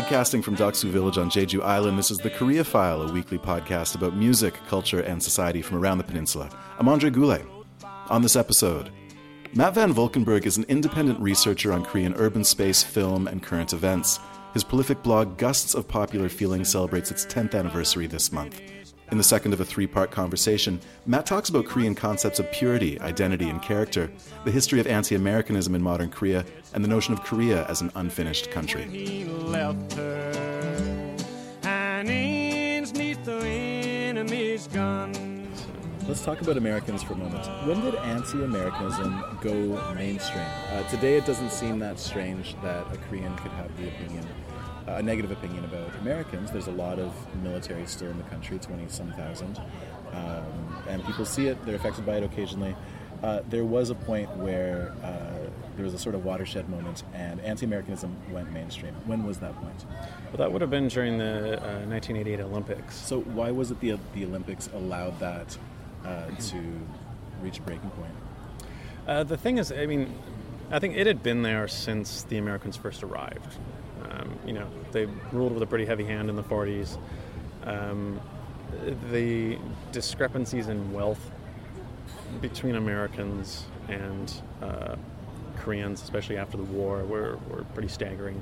Broadcasting from Doksu Village on Jeju Island, this is the Korea File, a weekly podcast about music, culture, and society from around the peninsula. I'm Andre Goulet. On this episode, Matt VanVolkenburg is an independent researcher on Korean urban space, film, and current events. His prolific blog, Gusts of Popular Feeling, celebrates its 10th anniversary this month. In the second of a three part conversation, Matt talks about Korean concepts of purity, identity, and character, the history of anti Americanism in modern Korea, and the notion of Korea as an unfinished country. He left her, and neath the enemy's gun. Let's talk about Americans for a moment. When did anti Americanism go mainstream? Uh, today, it doesn't seem that strange that a Korean could have the opinion, a negative opinion about Americans. There's a lot of military still in the country, 20 some thousand, um, and people see it, they're affected by it occasionally. Uh, there was a point where uh, there was a sort of watershed moment, and anti Americanism went mainstream. When was that point? Well, that would have been during the uh, 1988 Olympics. So, why was it the, the Olympics allowed that uh, to reach a breaking point? Uh, the thing is, I mean, I think it had been there since the Americans first arrived. Um, you know, they ruled with a pretty heavy hand in the 40s. Um, the discrepancies in wealth between Americans and uh, Koreans, especially after the war, were, were pretty staggering.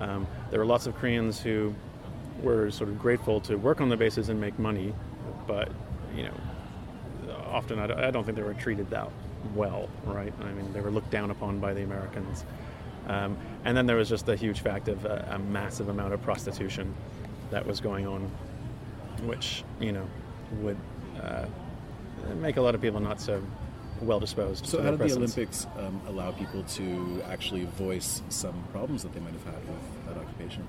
Um, there were lots of Koreans who were sort of grateful to work on the bases and make money, but you know, often I don't, I don't think they were treated that well, right? I mean, they were looked down upon by the Americans. Um, and then there was just a huge fact of a, a massive amount of prostitution that was going on, which you know would uh, make a lot of people not so well disposed. So, how did the. Olympics um, allow people to actually voice some problems that they might have had with that occupation?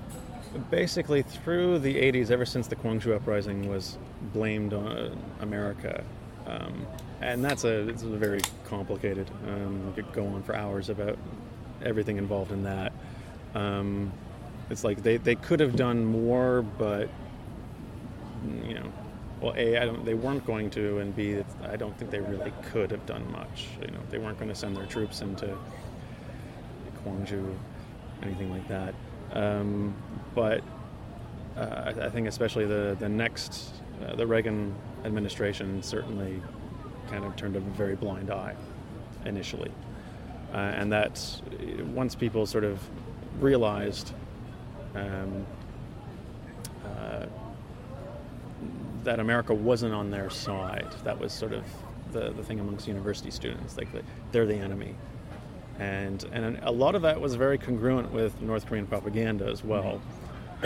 Basically, through the 80s, ever since the Gwangju uprising was blamed on America, um, and that's a it's a very complicated. Um, we could go on for hours about everything involved in that. Um, it's like they, they could have done more, but you know, well, a I don't they weren't going to, and b I don't think they really could have done much. You know, they weren't going to send their troops into Gwangju, anything like that. Um, but uh, I, I think especially the the next uh, the Reagan administration certainly kind of turned a very blind eye initially, uh, and that uh, once people sort of realized. Um, uh, that America wasn't on their side. That was sort of the, the thing amongst university students, like they're the enemy. And, and a lot of that was very congruent with North Korean propaganda as well,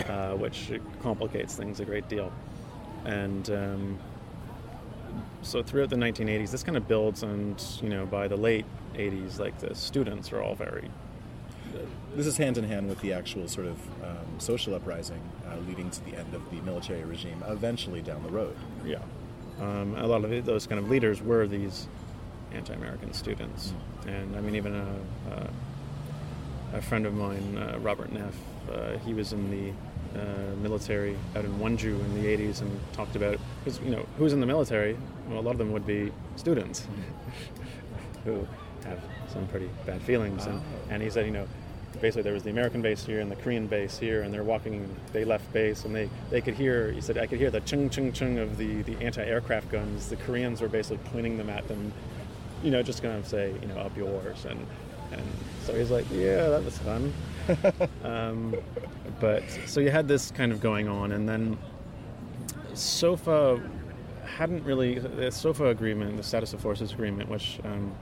uh, which complicates things a great deal. And um, so throughout the 1980s, this kind of builds, and you know, by the late 80s, like the students are all very This is hand in hand with the actual sort of um, social uprising uh, leading to the end of the military regime eventually down the road. Yeah. Um, a lot of those kind of leaders were these anti-American students, and I mean even a, a, a friend of mine, uh, Robert Neff, uh, he was in the uh, military out in Wonju in the '80s and talked about because you know who's in the military. Well, a lot of them would be students who have some pretty bad feelings, and, and he said, you know. Basically, there was the American base here and the Korean base here, and they're walking. They left base, and they, they could hear. He said, I could hear the chung chung chung of the, the anti-aircraft guns. The Koreans were basically pointing them at them, you know, just going to say, you know, up yours, and and so he's like, yeah, that was fun. um, but so you had this kind of going on, and then SOFA hadn't really the SOFA agreement, the status of forces agreement, which um,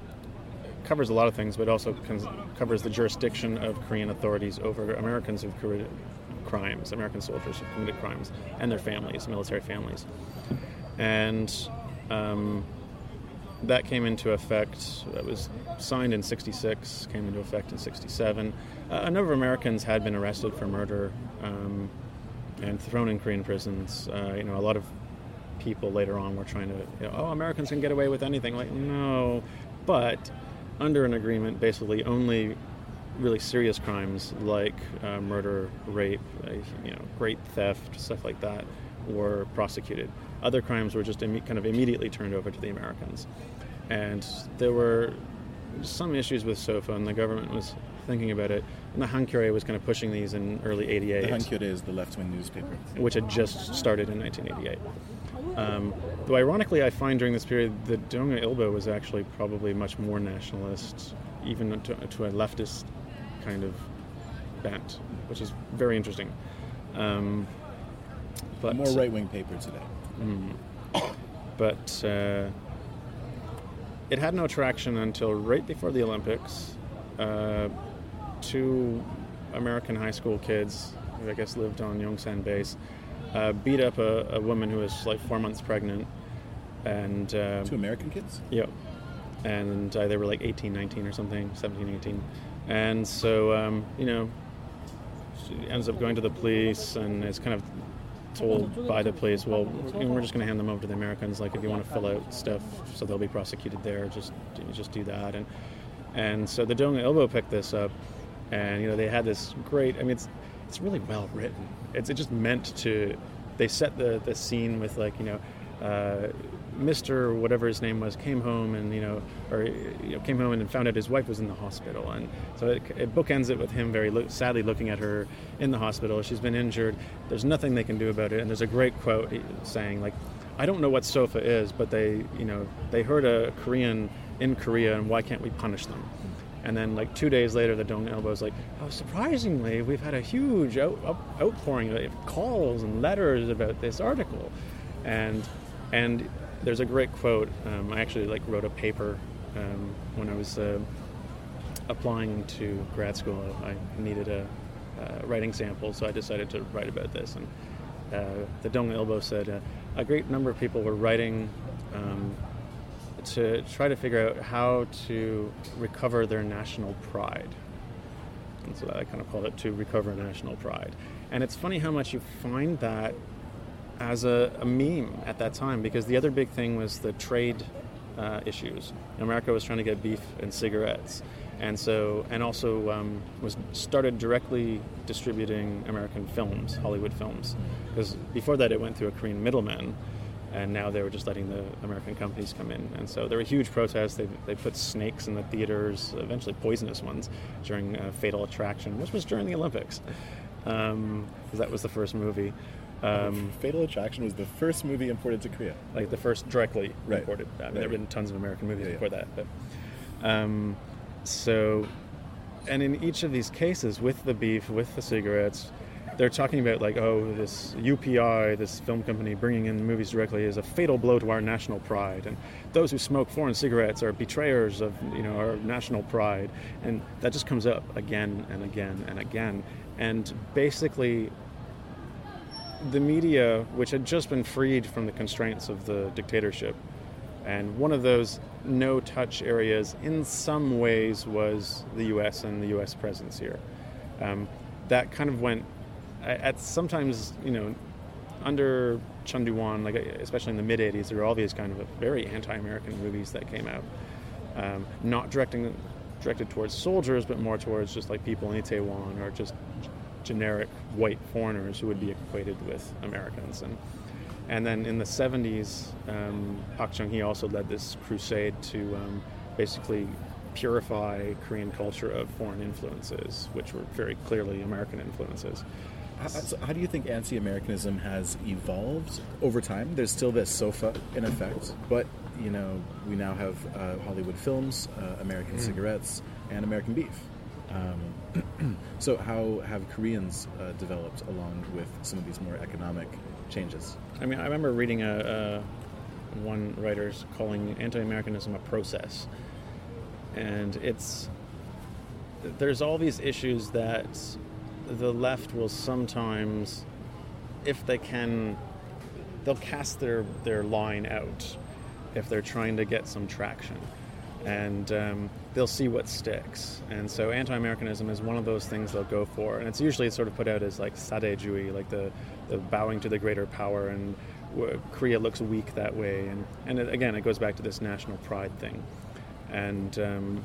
covers a lot of things, but also cons- covers the jurisdiction of Korean authorities over Americans who've committed crimes, American soldiers who've committed crimes, and their families, military families, and. Um, that came into effect. That was signed in '66, came into effect in '67. Uh, a number of Americans had been arrested for murder um, and thrown in Korean prisons. Uh, you know, a lot of people later on were trying to, you know, oh, Americans can get away with anything. Like, no, but under an agreement, basically only really serious crimes like uh, murder, rape, uh, you know, great theft, stuff like that, were prosecuted. Other crimes were just imme- kind of immediately turned over to the Americans, and there were some issues with SOFA, and the government was thinking about it. And the Hankyoreh was kind of pushing these in early '88. The Hankyoreh is the left-wing newspaper, which had just started in 1988. Um, though ironically, I find during this period the Donga Ilbo was actually probably much more nationalist, even to, to a leftist kind of bent, which is very interesting. Um, but more right-wing paper today. Mm, but uh, it had no traction until right before the Olympics. Uh, two American high school kids, who I guess lived on Yongsan base, uh, beat up a, a, woman who was like four months pregnant. And uh, two American kids. Yep. And uh, they were like 18, 19 or something, 17, 18. And so, um, you know, she ends up going to the police and is kind of told by the police, well, we're just going to hand them over to the Americans. Like, if you want to fill out stuff so they'll be prosecuted there, just just do that. And and so the Donga Ilbo picked this up, and you know they had this great. I mean, it's it's really well written. It's it just meant to. They set the the scene with like you know. Uh, Mr. whatever his name was came home and you know, or you know, came home and found out his wife was in the hospital, and so it, it bookends it with him very lo- sadly looking at her in the hospital. She's been injured. There's nothing they can do about it, and there's a great quote saying like, "I don't know what SOFA is, but they you know they heard a Korean in Korea, and why can't we punish them?" And then, like two days later, the Donga Ilbo is like, "Oh, surprisingly, we've had a huge out, out, outpouring of calls and letters about this article," and and there's a great quote. Um, I actually like wrote a paper um, when I was uh, applying to grad school. I needed a uh, writing sample, so I decided to write about this. And uh, the Donga Ilbo said a great number of people were writing um, to try to figure out how to recover their national pride. And so I kind of called it to recover national pride. And it's funny how much you find that as a, a, meme at that time because the other big thing was the trade uh, issues. America was trying to get beef and cigarettes, and so and also um, was started directly distributing American films, Hollywood films, because before that it went through a Korean middleman. And now they were just letting the American companies come in. And so there were huge protests. They, they put snakes in the theaters, eventually poisonous ones, during uh, Fatal Attraction, which was during the Olympics. Because um, that was the first movie. Um, Fatal Attraction was the first movie imported to Korea. Like the first directly right. imported. I mean, right. there have been tons of American movies yeah, before yeah. that. But, um, so, and in each of these cases, with the beef, with the cigarettes, they're talking about like, oh, this UIP, this film company bringing in movies directly, is a fatal blow to our national pride, and those who smoke foreign cigarettes are betrayers of you know our national pride, and that just comes up again and again and again, and basically the media, which had just been freed from the constraints of the dictatorship, and one of those no touch areas in some ways was the US and the US presence here. Um, that kind of went at sometimes, you know, under Chun Doo-hwan, like especially in the mid 80s, there were all these kind of very anti American movies that came out. Um, not directing directed towards soldiers, but more towards just like people in Itaewon or just generic white foreigners who would be equated with Americans. And, and then in the 70s, um, Park Chung hee also led this crusade to um, basically purify Korean culture of foreign influences, which were very clearly American influences. How, so how do you think anti-Americanism has evolved over time? There's still this SOFA in effect, but you know we now have uh, Hollywood films, uh, American mm. cigarettes, and American beef. Um, so, how have Koreans uh, developed along with some of these more economic changes? I mean, I remember reading a, a one writer's calling anti-Americanism a process, and it's there's all these issues that the left will sometimes, if they can, they'll cast their their line out if they're trying to get some traction and um, they'll see what sticks. And so anti-Americanism is one of those things they'll go for, and it's usually sort of put out as like sadaejuui, like the, the bowing to the greater power, and Korea looks weak that way. And and it, again, it goes back to this national pride thing, and. Um,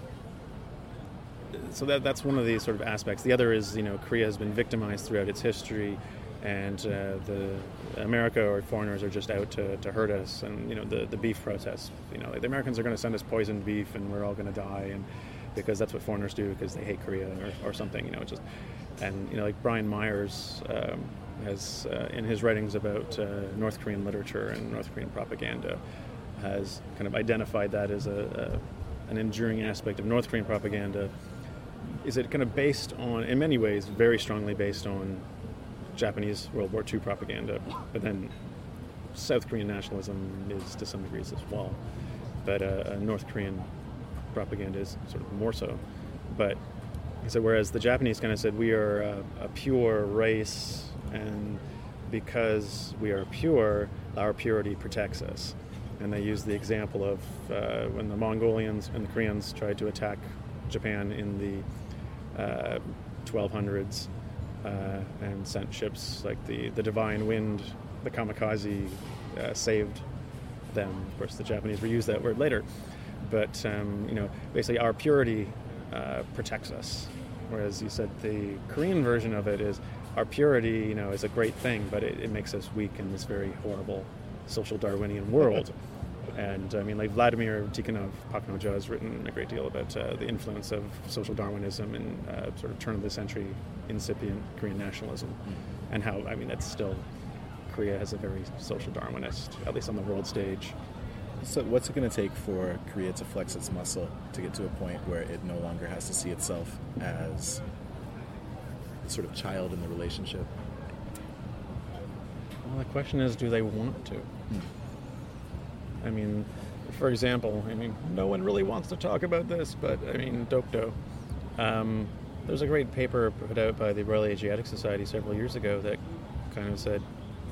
so that, that's one of the sort of aspects. The other is, you know, Korea has been victimized throughout its history, and uh, the America or foreigners are just out to, to hurt us. And you know the the beef protests. You know, the Americans are going to send us poisoned beef, and we're all going to die. And because that's what foreigners do because they hate Korea or, or something. You know, just and you know like Brian Myers. Um, has uh, in his writings about uh, North Korean literature and North Korean propaganda has kind of identified that as a, a, an enduring aspect of North Korean propaganda. Is it kind of based on, in many ways, very strongly based on Japanese World War II propaganda, but then South Korean nationalism is to some degrees as well. But uh, North Korean propaganda is sort of more so. But so whereas the Japanese kind of said we are a, a pure race, and because we are pure, our purity protects us. And they use the example of uh, when the Mongolians and the Koreans tried to attack Japan in the uh, 1200s uh, and sent ships like the, the Divine Wind, the Kamikaze, uh, saved them. Of course, the Japanese reused that word later. But, um, you know, basically our purity uh, protects us. Whereas you said the Korean version of it is our purity, you know, is a great thing, but it, it makes us weak in this very horrible social Darwinian world. And I mean, like Vladimir Tikhonov Pak Noja has written a great deal about uh, the influence of social Darwinism and uh, sort of turn of the century incipient Korean nationalism, and how I mean that's still Korea has a very social Darwinist, at least on the world stage. So, what's it going to take for Korea to flex its muscle to get to a point where it no longer has to see itself as a sort of child in the relationship? Well, the question is, do they want to? I mean, for example, I mean, no one really wants to talk about this, but I mean, Dokdo. Um, there's a great paper put out by the Royal Asiatic Society several years ago that kind of said,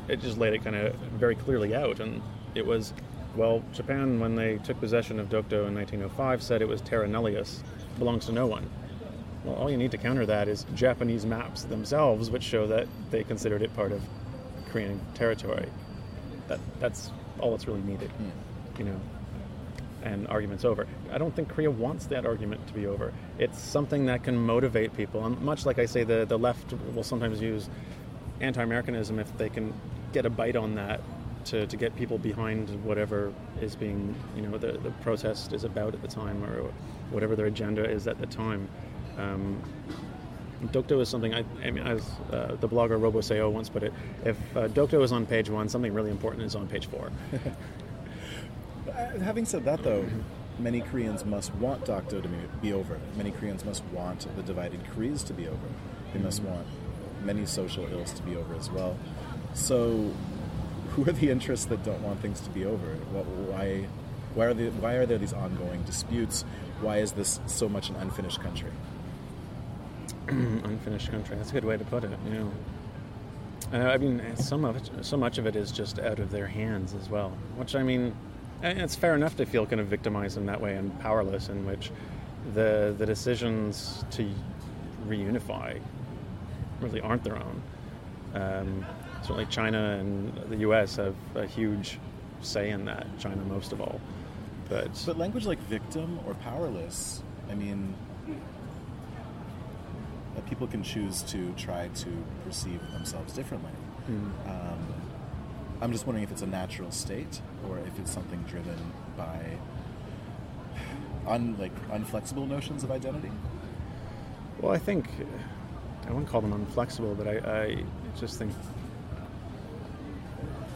it just laid it kind of very clearly out, and it was, well, Japan, when they took possession of Dokdo in 1905, said it was terra nullius, belongs to no one. Well, all you need to counter that is Japanese maps themselves, which show that they considered it part of Korean territory. That that's all that's really needed, you know. And arguments over. I don't think Korea wants that argument to be over. It's something that can motivate people, and much like I say, the the left will sometimes use anti-Americanism if they can get a bite on that to, to get people behind whatever is being, you know, the, the protest is about at the time or whatever their agenda is at the time. Um, Dokdo is something I, I mean, as uh, the blogger Roboseyo once put it, if uh, Dokdo is on page one, something really important is on page four. Having said that, though, many Koreans must want Dokdo to be over. Many Koreans must want the divided Koreas to be over. They must want many social ills to be over as well. So, who are the interests that don't want things to be over? What, why, why are the, why are there these ongoing disputes? Why is this so much an unfinished country? Unfinished country. That's a good way to put it. Know. Uh, I mean, some of it, so much of it is just out of their hands as well. Which I mean, it's fair enough to feel kind of victimized in that way and powerless, in which the the decisions to reunify really aren't their own. Um, certainly, China and the U.S. have a huge say in that. China most of all, but But language like victim or powerless, I mean, people can choose to try to perceive themselves differently. Um, I'm just wondering if it's a natural state or if it's something driven by un, like unflexible notions of identity. Well, I think I wouldn't call them unflexible, but I, I just think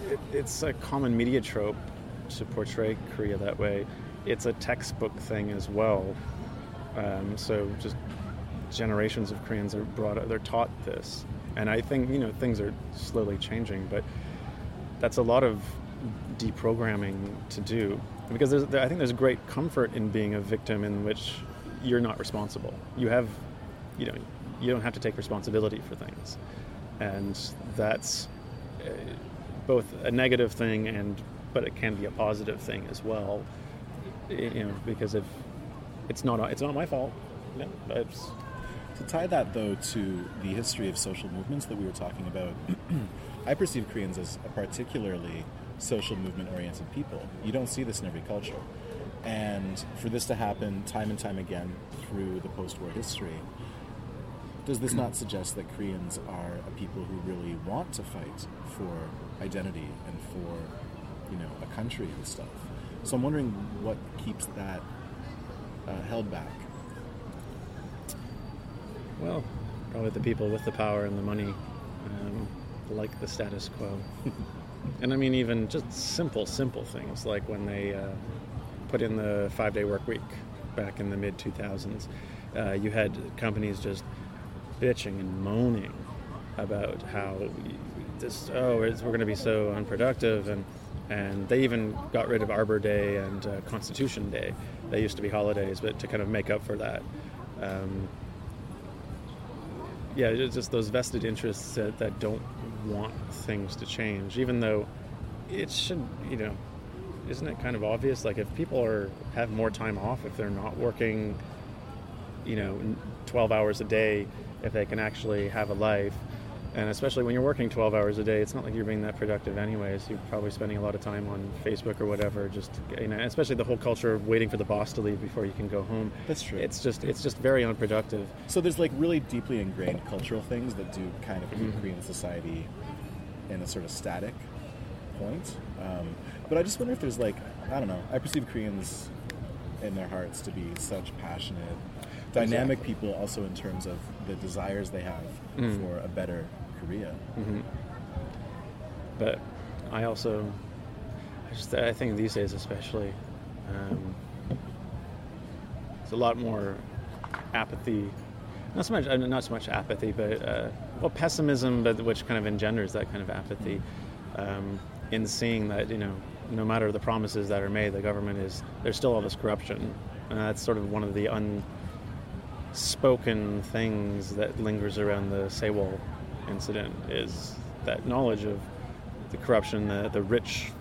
it, it's a common media trope to portray Korea that way. It's a textbook thing as well. Um, so just generations of Koreans are brought, they're taught this, and I think you know things are slowly changing, but that's a lot of deprogramming to do because I think there's great comfort in being a victim in which you're not responsible. You have, you know, you don't have to take responsibility for things, and that's uh, both a negative thing and but it can be a positive thing as well. You know, because if it's not it's not my fault, it's To tie that, though, to the history of social movements that we were talking about, I perceive Koreans as a particularly social movement oriented people. You don't see this in every culture. And for this to happen time and time again through the post war history, does this not suggest that Koreans are a people who really want to fight for identity and for, you know, a country and stuff? So I'm wondering what keeps that uh, held back. Well, probably the people with the power and the money um, like the status quo. and I mean, even just simple, simple things like when they uh, put in the five day work week back in the mid 2000s, uh, you had companies just bitching and moaning about how this, oh, we're going to be so unproductive. And, and they even got rid of Arbor Day and uh, Constitution Day. They used to be holidays, but to kind of make up for that. Um, yeah, just those vested interests that, that don't want things to change, even though it should, you know, isn't it kind of obvious? Like if people are have more time off, if they're not working, you know, 12 hours a day, if they can actually have a life, and especially when you're working 12 hours a day, it's not like you're being that productive anyways. You're probably spending a lot of time on Facebook or whatever. Just you know, especially the whole culture of waiting for the boss to leave before you can go home. That's true. It's just it's just very unproductive. So there's like really deeply ingrained cultural things that do kind of keep mm-hmm. Korean society in a sort of static point. Um, but I just wonder if there's like I don't know. I perceive Koreans in their hearts to be such passionate, dynamic exactly. people. Also in terms of the desires they have mm. for a better Korea. Mm-hmm. But I also, I just I think these days especially, um, it's a lot more apathy. Not so much, not so much apathy, but uh, well, pessimism, but which kind of engenders that kind of apathy um, in seeing that you know, no matter the promises that are made, the government is there's still all this corruption, and that's sort of one of the unspoken things that lingers around the Sewol incident is that knowledge of the corruption, the, the rich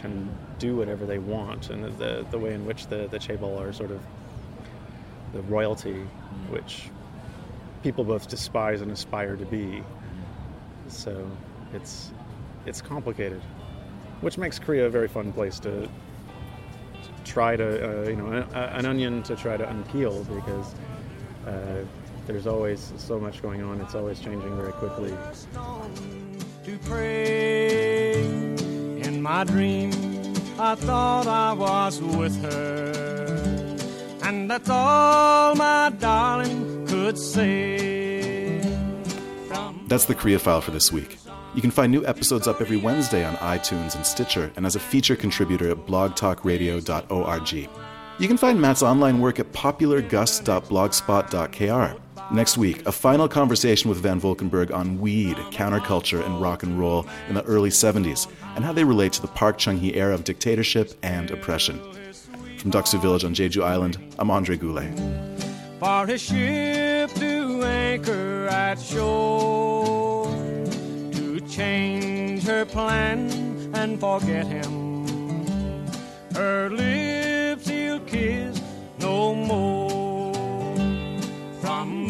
can do whatever they want, and the, the, the way in which the, the Chaebol are sort of the royalty, which people both despise and aspire to be. So it's it's complicated, which makes Korea a very fun place to, to try to uh, you know a, an onion to try to unpeel because uh, there's always so much going on. It's always changing very quickly. To pray in my dream, I thought I was with her, and that's all my darling could say. That's the Korea file for this week. You can find new episodes up every Wednesday on iTunes and Stitcher, and as a feature contributor at blogtalkradio.org. You can find Matt's online work at populargusts.blogspot.kr. Next week, a final conversation with VanVolkenburg on weed, counterculture, and rock and roll in the early 70s, and how they relate to the Park Chung hee era of dictatorship and oppression. From Doksu Village on Jeju Island, I'm Andre Goulet. For his ship to anchor at shore, to change her plan and forget him. Her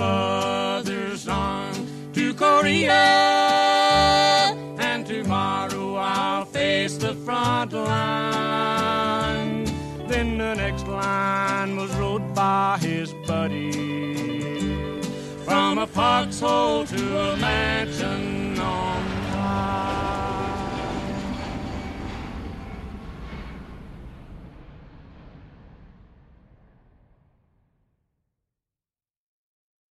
mother's arms to Korea. And tomorrow I'll face the front line. Then the next line was rode by his buddy. From a foxhole to a mansion